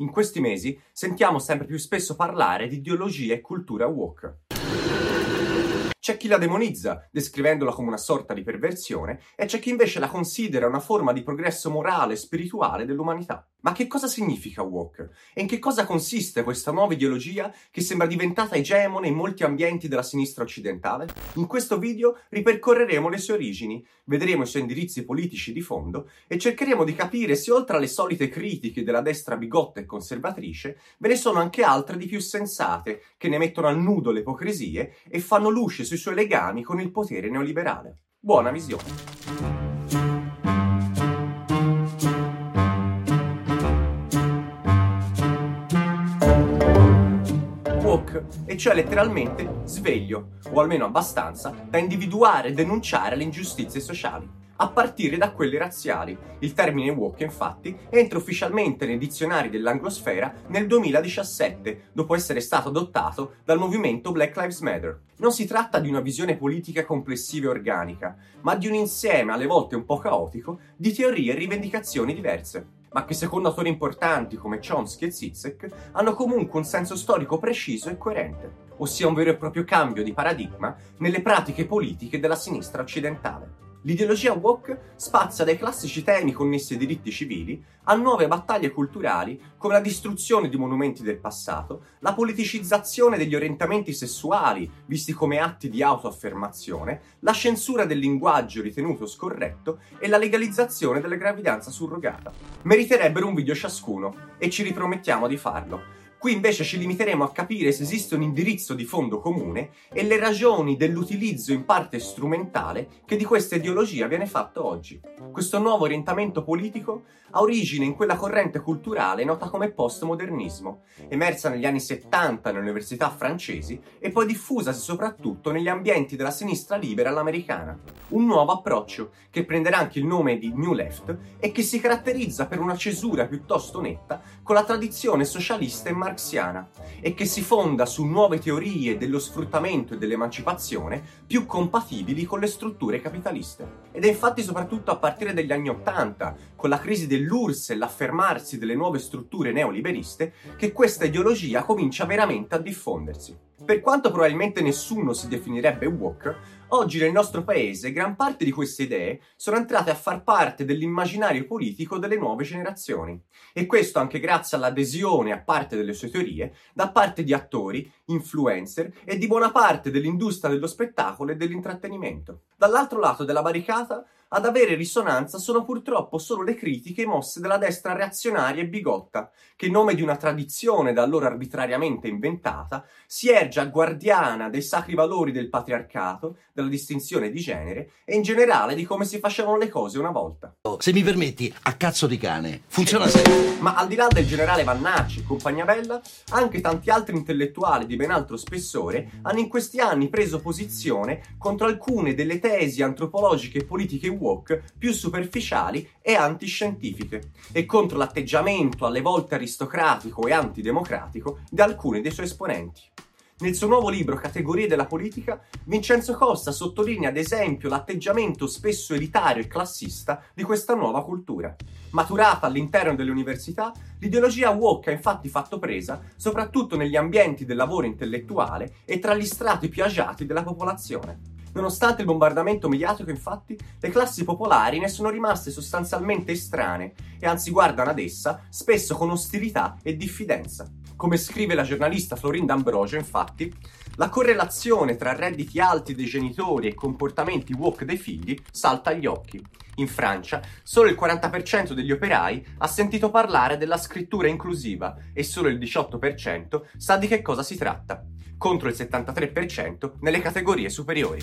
In questi mesi sentiamo sempre più spesso parlare di ideologia e cultura woke. C'è chi la demonizza, descrivendola come una sorta di perversione, e c'è chi invece la considera una forma di progresso morale e spirituale dell'umanità. Ma che cosa significa woke? E in che cosa consiste questa nuova ideologia che sembra diventata egemone in molti ambienti della sinistra occidentale? In questo video ripercorreremo le sue origini, vedremo i suoi indirizzi politici di fondo e cercheremo di capire se oltre alle solite critiche della destra bigotta e conservatrice ve ne sono anche altre di più sensate che ne mettono al nudo le ipocrisie e fanno luce sui suoi legami con il potere neoliberale. Buona visione! E cioè letteralmente sveglio, o almeno abbastanza da individuare e denunciare le ingiustizie sociali a partire da quelle razziali. Il termine woke, infatti, entra ufficialmente nei dizionari dell'anglosfera nel 2017, dopo essere stato adottato dal movimento Black Lives Matter. Non si tratta di una visione politica complessiva e organica, ma di un insieme, alle volte un po' caotico, di teorie e rivendicazioni diverse ma che secondo autori importanti come Chomsky e Zizek hanno comunque un senso storico preciso e coerente, ossia un vero e proprio cambio di paradigma nelle pratiche politiche della sinistra occidentale. L'ideologia woke spazia dai classici temi connessi ai diritti civili a nuove battaglie culturali come la distruzione di monumenti del passato, la politicizzazione degli orientamenti sessuali visti come atti di autoaffermazione, la censura del linguaggio ritenuto scorretto e la legalizzazione della gravidanza surrogata. Meriterebbero un video ciascuno e ci ripromettiamo di farlo. Qui invece ci limiteremo a capire se esiste un indirizzo di fondo comune e le ragioni dell'utilizzo in parte strumentale che di questa ideologia viene fatto oggi. Questo nuovo orientamento politico ha origine in quella corrente culturale nota come postmodernismo, emersa negli anni 70 nelle università francesi e poi diffusasi soprattutto negli ambienti della sinistra libera all'americana. Un nuovo approccio che prenderà anche il nome di New Left e che si caratterizza per una cesura piuttosto netta con la tradizione socialista e marxiana e che si fonda su nuove teorie dello sfruttamento e dell'emancipazione più compatibili con le strutture capitaliste. Ed è infatti soprattutto a partire dagli anni 80, con la crisi dell'URSS e l'affermarsi delle nuove strutture neoliberiste, che questa ideologia comincia veramente a diffondersi. Per quanto probabilmente nessuno si definirebbe woke, oggi nel nostro paese gran parte di queste idee sono entrate a far parte dell'immaginario politico delle nuove generazioni. E questo anche grazie all'adesione a parte delle sue teorie da parte di attori, influencer e di buona parte dell'industria dello spettacolo e dell'intrattenimento. Dall'altro lato della barricata ad avere risonanza sono purtroppo solo le critiche mosse dalla destra reazionaria e bigotta, che in nome di una tradizione da allora arbitrariamente inventata, si erge a guardiana dei sacri valori del patriarcato, della distinzione di genere e in generale di come si facevano le cose una volta. Se mi permetti, a cazzo di cane, funziona sempre. Ma al di là del generale Vannacci e compagnia bella, anche tanti altri intellettuali di ben altro spessore hanno in questi anni preso posizione contro alcune delle tesi antropologiche e politiche woke più superficiali e antiscientifiche e contro l'atteggiamento alle volte aristocratico e antidemocratico di alcuni dei suoi esponenti. Nel suo nuovo libro Categorie della politica, Vincenzo Costa sottolinea ad esempio l'atteggiamento spesso elitario e classista di questa nuova cultura. Maturata all'interno delle università, l'ideologia woke ha infatti fatto presa soprattutto negli ambienti del lavoro intellettuale e tra gli strati più agiati della popolazione. Nonostante il bombardamento mediatico, infatti, le classi popolari ne sono rimaste sostanzialmente estranee e anzi guardano ad essa spesso con ostilità e diffidenza. Come scrive la giornalista Florinda Ambrogio, infatti, la correlazione tra redditi alti dei genitori e comportamenti woke dei figli salta agli occhi. In Francia, solo il 40% degli operai ha sentito parlare della scrittura inclusiva e solo il 18% sa di che cosa si tratta contro il 73% nelle categorie superiori.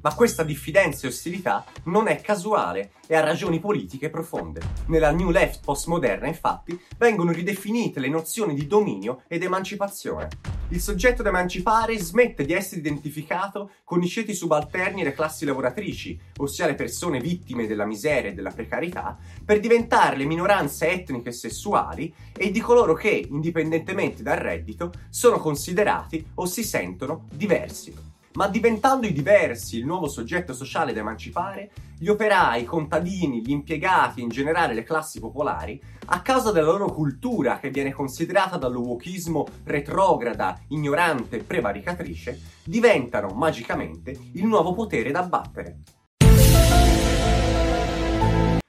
Ma questa diffidenza e ostilità non è casuale e ha ragioni politiche profonde. Nella New Left postmoderna, infatti, vengono ridefinite le nozioni di dominio ed emancipazione. Il soggetto da emancipare smette di essere identificato con i ceti subalterni e le classi lavoratrici, ossia le persone vittime della miseria e della precarietà, per diventare le minoranze etniche e sessuali e di coloro che, indipendentemente dal reddito, sono considerati o si sentono diversi. Ma diventando i diversi il nuovo soggetto sociale da emancipare, gli operai, i contadini, gli impiegati e in generale le classi popolari, a causa della loro cultura che viene considerata dallo wokismo retrograda, ignorante e prevaricatrice, diventano magicamente il nuovo potere da battere.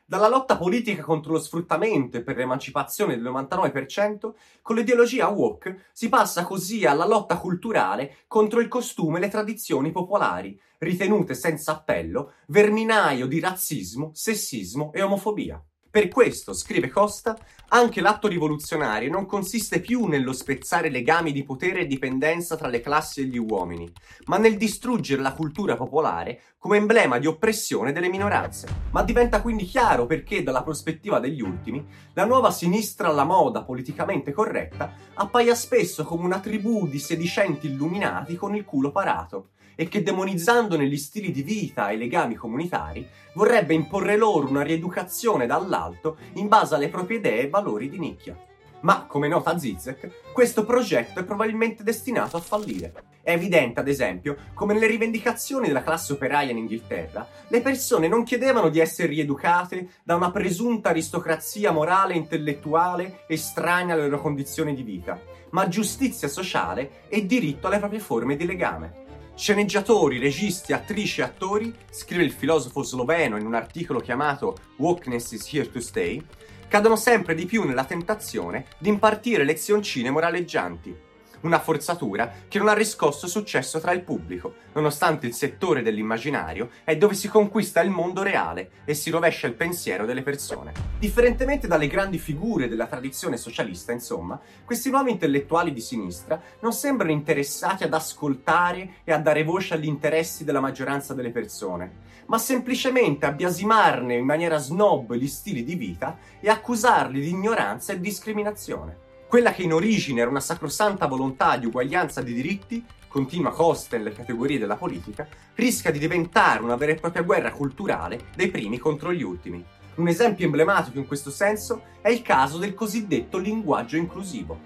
Dalla lotta politica contro lo sfruttamento e per l'emancipazione del 99%, con l'ideologia woke si passa così alla lotta culturale contro il costume e le tradizioni popolari, ritenute senza appello verminaio di razzismo, sessismo e omofobia. Per questo, scrive Costa, anche l'atto rivoluzionario non consiste più nello spezzare legami di potere e dipendenza tra le classi e gli uomini, ma nel distruggere la cultura popolare come emblema di oppressione delle minoranze. Ma diventa quindi chiaro perché, dalla prospettiva degli ultimi, la nuova sinistra alla moda politicamente corretta appaia spesso come una tribù di sedicenti illuminati con il culo parato e che demonizzando negli stili di vita e i legami comunitari vorrebbe imporre loro una rieducazione dall'alto in base alle proprie idee e valori di nicchia. Ma, come nota Zizek, questo progetto è probabilmente destinato a fallire. È evidente, ad esempio, come nelle rivendicazioni della classe operaia in Inghilterra, le persone non chiedevano di essere rieducate da una presunta aristocrazia morale e intellettuale estranea alle loro condizioni di vita, ma giustizia sociale e diritto alle proprie forme di legame. Sceneggiatori, registi, attrici e attori, scrive il filosofo sloveno in un articolo chiamato Wokeness is here to stay, cadono sempre di più nella tentazione di impartire lezioncine moraleggianti, una forzatura che non ha riscosso successo tra il pubblico, nonostante il settore dell'immaginario è dove si conquista il mondo reale e si rovescia il pensiero delle persone. Differentemente dalle grandi figure della tradizione socialista, insomma, questi nuovi intellettuali di sinistra non sembrano interessati ad ascoltare e a dare voce agli interessi della maggioranza delle persone, ma semplicemente a biasimarne in maniera snob gli stili di vita e accusarli di ignoranza e discriminazione. Quella che in origine era una sacrosanta volontà di uguaglianza di diritti, continua Costa nelle categorie della politica, rischia di diventare una vera e propria guerra culturale dei primi contro gli ultimi. Un esempio emblematico in questo senso è il caso del cosiddetto linguaggio inclusivo.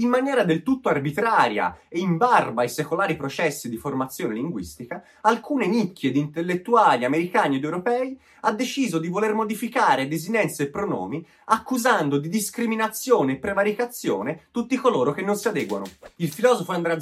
In maniera del tutto arbitraria e in barba ai secolari processi di formazione linguistica, alcune nicchie di intellettuali americani ed europei ha deciso di voler modificare desinenze e pronomi accusando di discriminazione e prevaricazione tutti coloro che non si adeguano. Il filosofo Andrea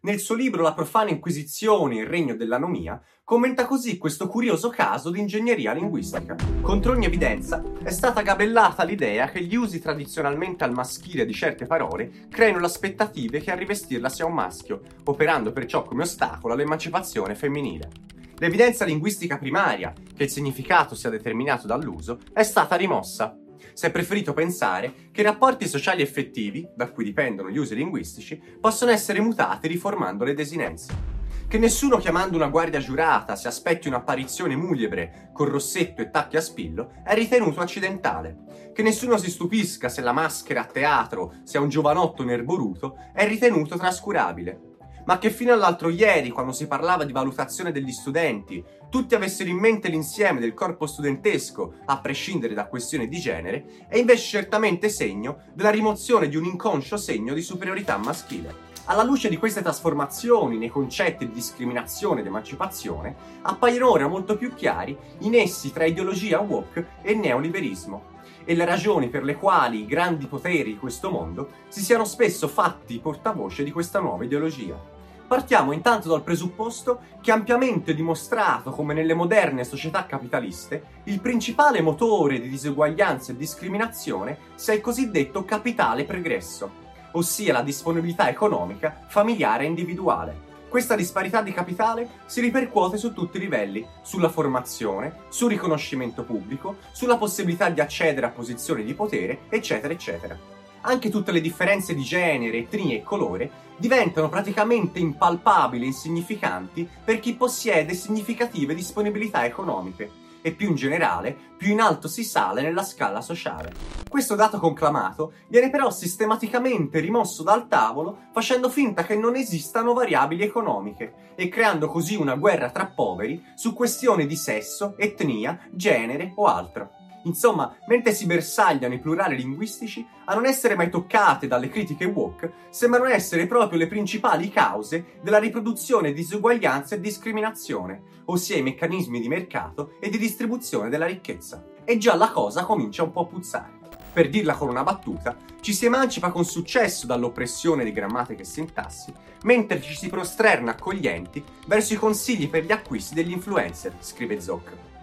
nel suo libro La profana inquisizione e il regno dell'anomia, commenta così questo curioso caso di ingegneria linguistica. Contro ogni evidenza è stata gabellata l'idea che gli usi tradizionalmente al maschile di certe parole creino l'aspettativa che a rivestirla sia un maschio, operando perciò come ostacolo all'emancipazione femminile. L'evidenza linguistica primaria, che il significato sia determinato dall'uso, è stata rimossa. Si è preferito pensare che i rapporti sociali effettivi, da cui dipendono gli usi linguistici, possono essere mutati riformando le desinenze. Che nessuno chiamando una guardia giurata si aspetti un'apparizione muliebre con rossetto e tacchi a spillo è ritenuto accidentale. Che nessuno si stupisca se la maschera a teatro sia un giovanotto nerboruto è ritenuto trascurabile ma che fino all'altro ieri, quando si parlava di valutazione degli studenti, tutti avessero in mente l'insieme del corpo studentesco, a prescindere da questioni di genere, è invece certamente segno della rimozione di un inconscio segno di superiorità maschile. Alla luce di queste trasformazioni nei concetti di discriminazione ed emancipazione, appaiono ora molto più chiari i nessi tra ideologia woke e neoliberismo e le ragioni per le quali i grandi poteri di questo mondo si siano spesso fatti portavoce di questa nuova ideologia. Partiamo intanto dal presupposto che è ampiamente dimostrato come nelle moderne società capitaliste il principale motore di diseguaglianza e discriminazione sia il cosiddetto capitale pregresso, ossia la disponibilità economica familiare e individuale. Questa disparità di capitale si ripercuote su tutti i livelli, sulla formazione, sul riconoscimento pubblico, sulla possibilità di accedere a posizioni di potere, eccetera, eccetera. Anche tutte le differenze di genere, etnia e colore diventano praticamente impalpabili e insignificanti per chi possiede significative disponibilità economiche e più in generale, più in alto si sale nella scala sociale. Questo dato conclamato viene però sistematicamente rimosso dal tavolo facendo finta che non esistano variabili economiche e creando così una guerra tra poveri su questioni di sesso, etnia, genere o altro. Insomma, mentre si bersagliano i plurali linguistici, a non essere mai toccate dalle critiche woke, sembrano essere proprio le principali cause della riproduzione di disuguaglianza e discriminazione, ossia i meccanismi di mercato e di distribuzione della ricchezza. E già la cosa comincia un po' a puzzare. Per dirla con una battuta, ci si emancipa con successo dall'oppressione di grammatica e sintassi, mentre ci si prosterna accoglienti verso i consigli per gli acquisti degli influencer, scrive Zoc.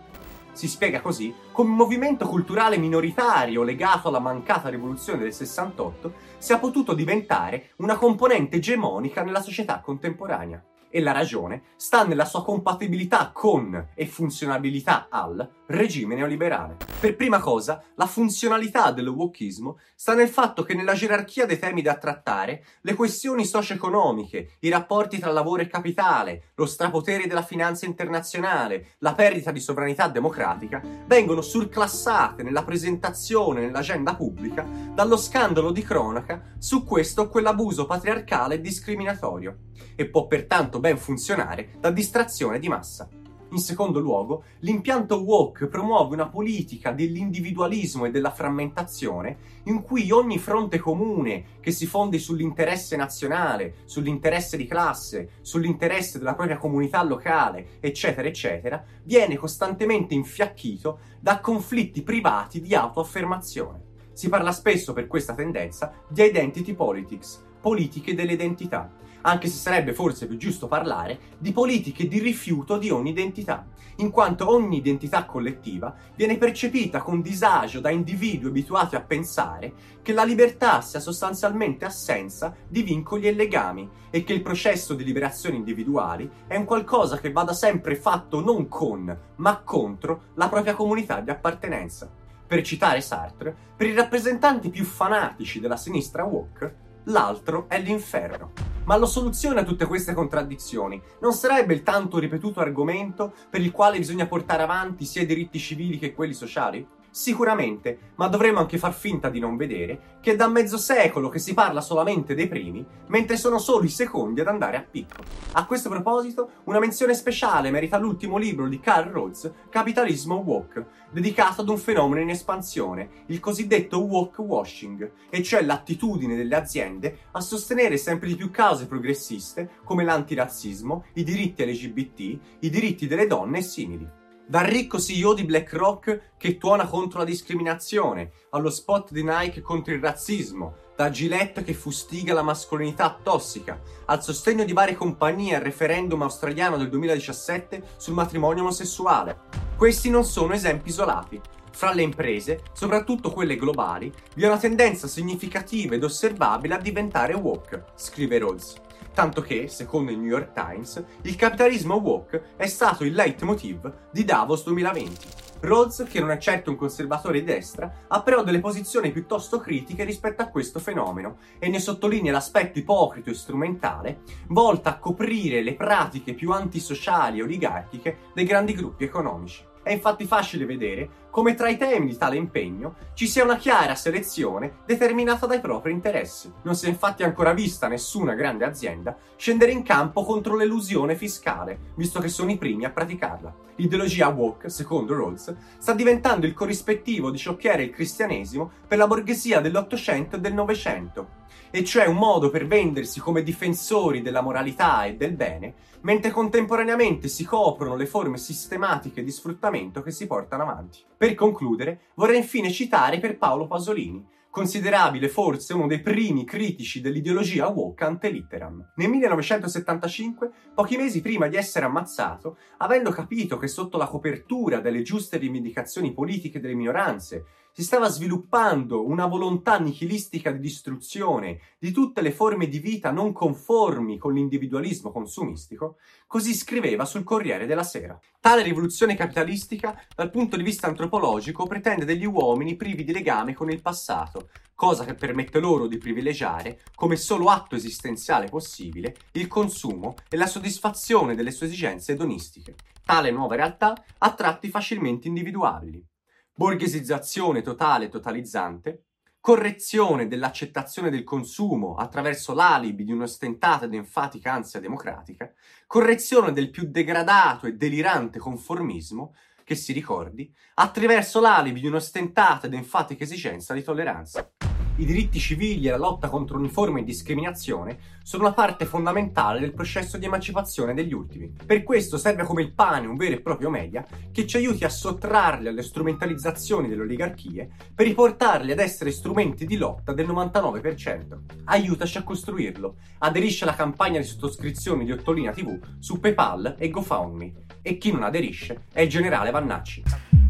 Si spiega così come un movimento culturale minoritario legato alla mancata rivoluzione del 68 sia potuto diventare una componente egemonica nella società contemporanea. E la ragione sta nella sua compatibilità con e funzionabilità al regime neoliberale. Per prima cosa, la funzionalità del wokismo sta nel fatto che nella gerarchia dei temi da trattare, le questioni socio-economiche, i rapporti tra lavoro e capitale, lo strapotere della finanza internazionale, la perdita di sovranità democratica, vengono surclassate nella presentazione nell'agenda pubblica dallo scandalo di cronaca su questo o quell'abuso patriarcale e discriminatorio e può pertanto ben funzionare da distrazione di massa. In secondo luogo, l'impianto woke promuove una politica dell'individualismo e della frammentazione in cui ogni fronte comune che si fondi sull'interesse nazionale, sull'interesse di classe, sull'interesse della propria comunità locale, eccetera, eccetera, viene costantemente infiacchito da conflitti privati di autoaffermazione. Si parla spesso per questa tendenza di identity politics, politiche dell'identità, anche se sarebbe forse più giusto parlare di politiche di rifiuto di ogni identità, in quanto ogni identità collettiva viene percepita con disagio da individui abituati a pensare che la libertà sia sostanzialmente assenza di vincoli e legami e che il processo di liberazione individuali è un qualcosa che vada sempre fatto non con, ma contro la propria comunità di appartenenza. Per citare Sartre, per i rappresentanti più fanatici della sinistra woke, l'altro è l'inferno. Ma la soluzione a tutte queste contraddizioni non sarebbe il tanto ripetuto argomento per il quale bisogna portare avanti sia i diritti civili che quelli sociali? Sicuramente, ma dovremmo anche far finta di non vedere che è da mezzo secolo che si parla solamente dei primi, mentre sono solo i secondi ad andare a picco. A questo proposito, una menzione speciale merita l'ultimo libro di Carl Rhodes, Capitalismo Woke, dedicato ad un fenomeno in espansione, il cosiddetto woke washing, e cioè l'attitudine delle aziende a sostenere sempre di più cause progressiste come l'antirazzismo, i diritti LGBT, i diritti delle donne e simili. Dal ricco CEO di BlackRock che tuona contro la discriminazione, allo spot di Nike contro il razzismo, da Gillette che fustiga la mascolinità tossica, al sostegno di varie compagnie al referendum australiano del 2017 sul matrimonio omosessuale. Questi non sono esempi isolati. Fra le imprese, soprattutto quelle globali, vi è una tendenza significativa ed osservabile a diventare woke, scrive Rhodes tanto che, secondo il New York Times, il capitalismo woke è stato il leitmotiv di Davos 2020. Rhodes, che non è certo un conservatore di destra, ha però delle posizioni piuttosto critiche rispetto a questo fenomeno e ne sottolinea l'aspetto ipocrito e strumentale, volta a coprire le pratiche più antisociali e oligarchiche dei grandi gruppi economici. È infatti facile vedere come tra i temi di tale impegno ci sia una chiara selezione determinata dai propri interessi. Non si è infatti ancora vista nessuna grande azienda scendere in campo contro l'elusione fiscale, visto che sono i primi a praticarla. L'ideologia woke, secondo Rawls, sta diventando il corrispettivo di ciò che era il cristianesimo per la borghesia dell'Ottocento e del Novecento, e cioè un modo per vendersi come difensori della moralità e del bene, mentre contemporaneamente si coprono le forme sistematiche di sfruttamento che si portano avanti. Per concludere, vorrei infine citare per Paolo Pasolini, considerabile forse uno dei primi critici dell'ideologia woke ante litteram. Nel 1975, pochi mesi prima di essere ammazzato, avendo capito che sotto la copertura delle giuste rivendicazioni politiche delle minoranze si stava sviluppando una volontà nichilistica di distruzione di tutte le forme di vita non conformi con l'individualismo consumistico, così scriveva sul Corriere della Sera. Tale rivoluzione capitalistica, dal punto di vista antropologico, pretende degli uomini privi di legame con il passato, cosa che permette loro di privilegiare, come solo atto esistenziale possibile, il consumo e la soddisfazione delle sue esigenze edonistiche. Tale nuova realtà ha tratti facilmente individuabili borghesizzazione totale e totalizzante, correzione dell'accettazione del consumo attraverso l'alibi di un'ostentata ed enfatica ansia democratica, correzione del più degradato e delirante conformismo, che si ricordi, attraverso l'alibi di un'ostentata ed enfatica esigenza di tolleranza. I diritti civili e la lotta contro ogni forma di discriminazione sono una parte fondamentale del processo di emancipazione degli ultimi. Per questo serve come il pane un vero e proprio media che ci aiuti a sottrarli alle strumentalizzazioni delle oligarchie per riportarli ad essere strumenti di lotta del 99%. Aiutaci a costruirlo. Aderisci alla campagna di sottoscrizione di Ottolina TV su PayPal e GoFundMe. E chi non aderisce è il generale Vannacci.